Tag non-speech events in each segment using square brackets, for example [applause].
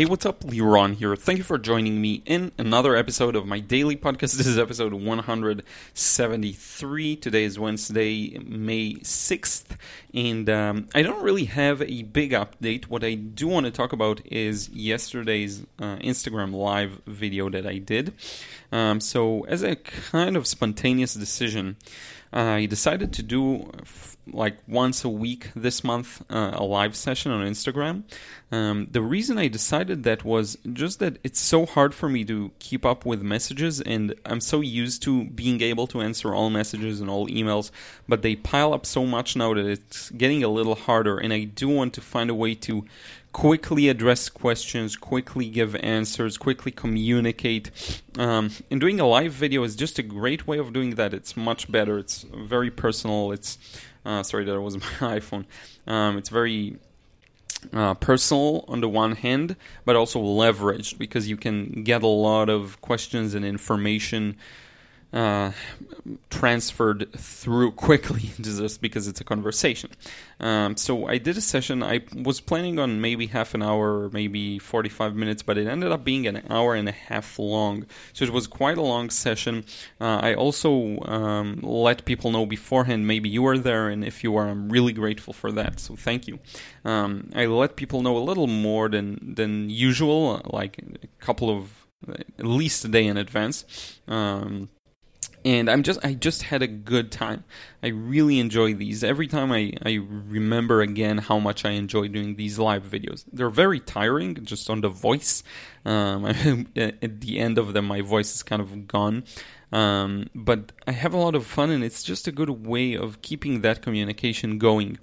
Hey, what's up? Liron here. Thank you for joining me in another episode of my daily podcast. [laughs] This is episode 173. Today is Wednesday, May 6th, and um, I don't really have a big update. What I do want to talk about is yesterday's uh, Instagram live video that I did. Um, so, as a kind of spontaneous decision, I decided to do like once a week this month uh, a live session on Instagram. Um, the reason I decided that was just that it's so hard for me to keep up with messages, and I'm so used to being able to answer all messages and all emails, but they pile up so much now that it's getting a little harder, and I do want to find a way to quickly address questions, quickly give answers, quickly communicate. Um, and doing a live video is just a great way of doing that. It's much better. It's very personal. It's uh, sorry that was [laughs] my iPhone. Um, it's very uh, personal on the one hand, but also leveraged because you can get a lot of questions and information uh, transferred through [laughs] quickly just because it's a conversation. Um, so I did a session. I was planning on maybe half an hour, maybe 45 minutes, but it ended up being an hour and a half long. So it was quite a long session. Uh, I also um, let people know beforehand maybe you were there, and if you are, I'm really grateful for that. So thank you. Um, I let people know a little more than than usual, like a couple of at least a day in advance. Um, and I'm just I just had a good time. I really enjoy these. Every time I, I remember again how much I enjoy doing these live videos. They're very tiring just on the voice. Um, [laughs] at the end of them, my voice is kind of gone. Um, but I have a lot of fun, and it's just a good way of keeping that communication going.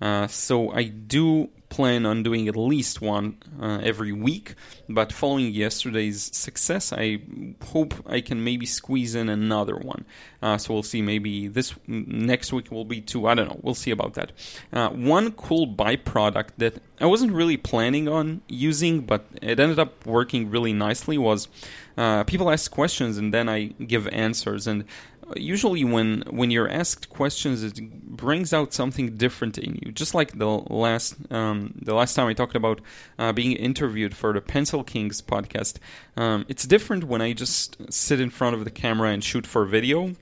Uh, so I do plan on doing at least one uh, every week. But following yesterday's success, I hope I can maybe squeeze in another one. Uh, so we'll see. Maybe this next week will be two. I don't know. We'll see about that. Uh, one cool byproduct that I wasn't really planning on using, but it ended up working really nicely was uh, people ask questions and then I give answers and usually when when you're asked questions it brings out something different in you just like the last um, the last time i talked about uh, being interviewed for the pencil kings podcast um, it's different when i just sit in front of the camera and shoot for video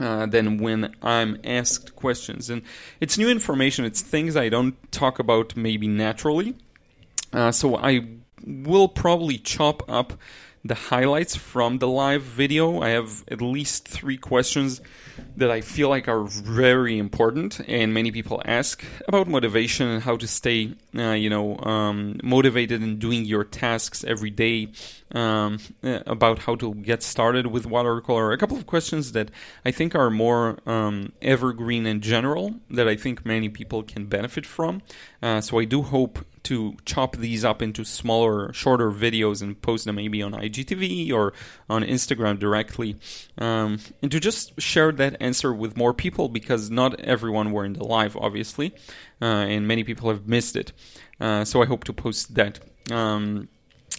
uh, than when I'm asked questions. And it's new information, it's things I don't talk about maybe naturally. Uh, so I will probably chop up the highlights from the live video. I have at least three questions that I feel like are very important, and many people ask about motivation and how to stay, uh, you know, um, motivated in doing your tasks every day. Um, uh, about how to get started with watercolor. A couple of questions that I think are more um, evergreen in general that I think many people can benefit from. Uh, so I do hope to chop these up into smaller, shorter videos and post them maybe on IGTV or on Instagram directly, um, and to just share that answer with more people because not everyone were in the live, obviously, uh, and many people have missed it. Uh, so I hope to post that. Um,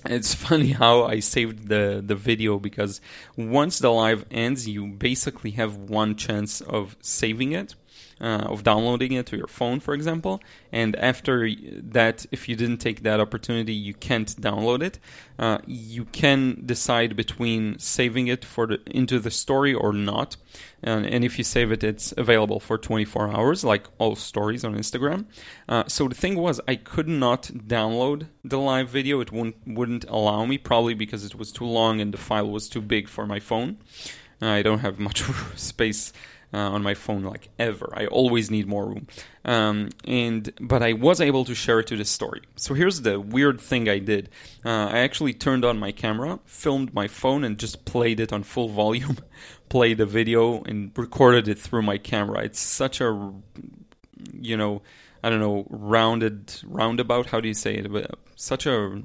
it's [laughs] funny how I saved the the video because once the live ends, you basically have one chance of saving it uh, of downloading it to your phone, for example. And after that, if you didn't take that opportunity, you can't download it. Uh, you can decide between saving it for the, into the story or not. And, and, if you save it, it's available for 24 hours, like all stories on Instagram. Uh, so the thing was, I could not download the live video. It wouldn't wouldn't allow me, probably because it was too long and the file was too big for my phone. I don't have much [laughs] space uh, on my phone like ever. I always need more room. Um, and but I was able to share it to the story. So here's the weird thing I did. Uh, I actually turned on my camera, filmed my phone, and just played it on full volume. [laughs] played the video and recorded it through my camera. It's such a you know I don't know rounded roundabout. How do you say it? But such a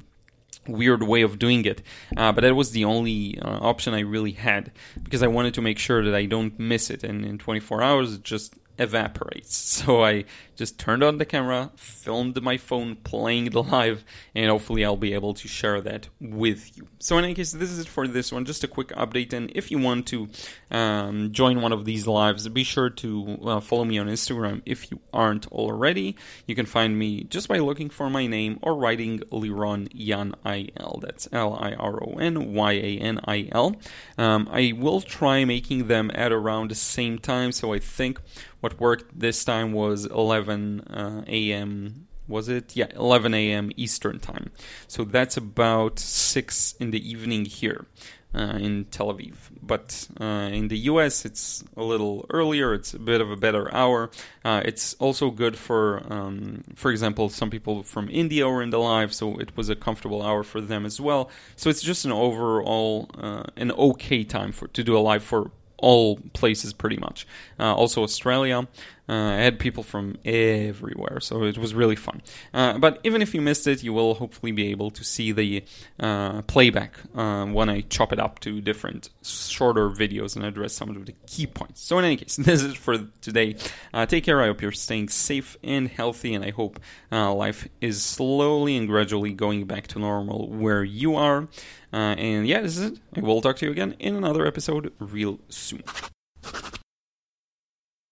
weird way of doing it. Uh, but that was the only uh, option I really had because I wanted to make sure that I don't miss it. And in 24 hours, it just evaporates. [laughs] So I just turned on the camera, filmed my phone playing the live, and hopefully I'll be able to share that with you. So in any case, this is it for this one. Just a quick update, and if you want to um, join one of these lives, be sure to uh, follow me on Instagram if you aren't already. You can find me just by looking for my name or writing Liron Yan I L. That's L I R O N Y A N I L. Um, I will try making them at around the same time, so I think what worked this time was 11 uh, a.m. Was it? Yeah, 11 a.m. Eastern time. So that's about 6 in the evening here. Uh, in Tel Aviv. But uh, in the US, it's a little earlier. It's a bit of a better hour. Uh, it's also good for, um, for example, some people from India were in the live, so it was a comfortable hour for them as well. So it's just an overall uh, an okay time for to do a live for all places pretty much. Uh, also Australia. Uh, I had people from everywhere, so it was really fun. Uh, but even if you missed it, you will hopefully be able to see the uh, playback uh, when I chop it up to different shorter videos and address some of the key points. So, in any case, [laughs] this is for today. Uh, take care. I hope you're staying safe and healthy, and I hope life is slowly and gradually going back to normal where you are. and yeah, this is it. I will talk to you again in another episode real soon.